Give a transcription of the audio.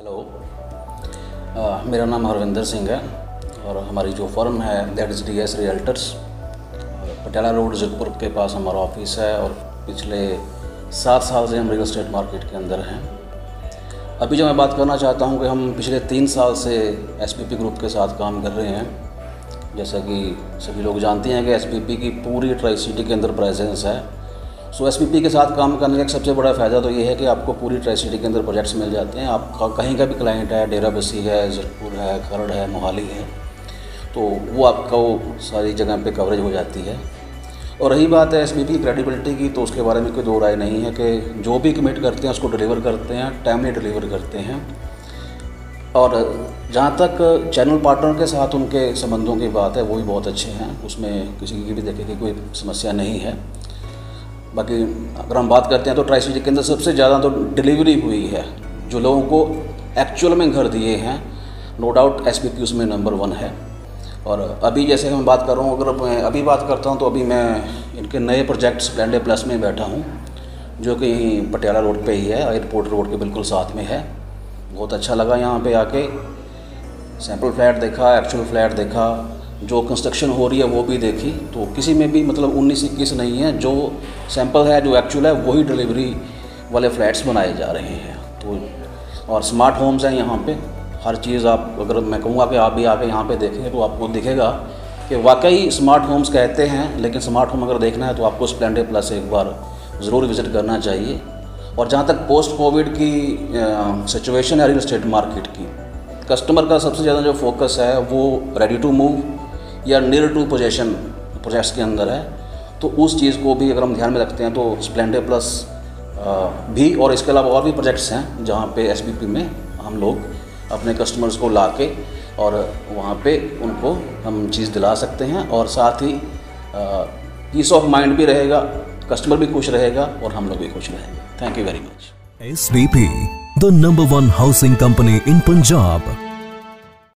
Hello. मेरा नाम हरविंदर सिंह है और हमारी जो फर्म है, that is D S realtors. Patiala road Jaipur के पास हमारा ऑफ़िस है और पिछले सात साल से हम रियल इस्टेट मार्केट के अंदर हैं। अभी जो मैं बात करना चाहता हूँ कि हम पिछले तीन साल से एसपीपी ग्रुप के साथ काम कर रहे हैं। जैसा कि सभी लोग जानते हैं कि एस की पूरी ट्राई सिटी के अंदर प्रेजेंस है। सो एस के साथ काम करने का सबसे बड़ा फ़ायदा तो ये है कि आपको पूरी ट्राई सिटी के अंदर प्रोजेक्ट्स मिल जाते हैं। आप कहीं का भी क्लाइंट है, डेरा बसी है जयपुर है, खरड़ है, मोहाली है तो वो आपका वो सारी जगह पे कवरेज हो जाती है। और रही बात है एस की क्रेडिबिलिटी की तो उसके बारे में कोई दो राय नहीं है कि जो भी कमिट करते हैं, उसको डिलीवर करते हैं टाइमली डिलीवर करते हैं। और जहाँ तक चैनल पार्टनर के साथ उनके संबंधों की बात है, वो भी बहुत अच्छे हैं। उसमें किसी की भी देखे की कोई समस्या नहीं है। बाकी अगर हम बात करते हैं तो ट्राई सिटी के अंदर सबसे ज़्यादा तो डिलीवरी हुई है, जो लोगों को एक्चुअल में घर दिए हैं नो डाउट एस पी उसमें नंबर वन है। और अभी जैसे मैं बात कर रहा हूँ, अगर मैं अभी बात करता हूँ तो अभी मैं इनके नए प्रोजेक्ट स्प्लेंडे प्लस में बैठा हूँ, जो कि पटियाला रोड पे ही है एयरपोर्ट रोड के बिल्कुल साथ में है। बहुत अच्छा लगा यहाँ पे आके। सैंपल फ्लैट देखा एक्चुअल फ्लैट देखा जो कंस्ट्रक्शन हो रही है, वो भी देखी। तो किसी में भी मतलब उन्नीस इक्कीस नहीं है, जो सैंपल है, जो एक्चुअल है, वही डिलीवरी वाले फ्लैट्स बनाए जा रहे हैं। तो और स्मार्ट होम्स हैं यहाँ पे। हर चीज़ आप, अगर मैं कहूँगा कि आप भी आके यहाँ पे देखेंगे तो आपको दिखेगा कि वाकई स्मार्ट होम्स कहते हैं, लेकिन स्मार्ट होम अगर देखना है तो आपको स्प्लेंडर प्लस एक बार ज़रूर विज़िट करना चाहिए। और जहाँ तक पोस्ट कोविड की सिचुएशन है रियल इस्टेट मार्केट की कस्टमर का सबसे ज़्यादा जो फोकस है, वो रेडी टू मूव या नियर टू पोजेशन प्रोजेक्ट्स के अंदर है तो उस चीज़ को भी अगर हम ध्यान में रखते हैं तो स्प्लेंडर प्लस भी और इसके अलावा और भी प्रोजेक्ट्स हैं, जहाँ पे एस में हम लोग अपने कस्टमर्स को ला के और वहाँ पे उनको हम चीज़ दिला सकते हैं और साथ ही पीस ऑफ़ माइंड भी रहेगा कस्टमर भी खुश रहेगा और हम लोग भी खुश रहेंगे। Thank you very much SBP the number one housing company in Punjab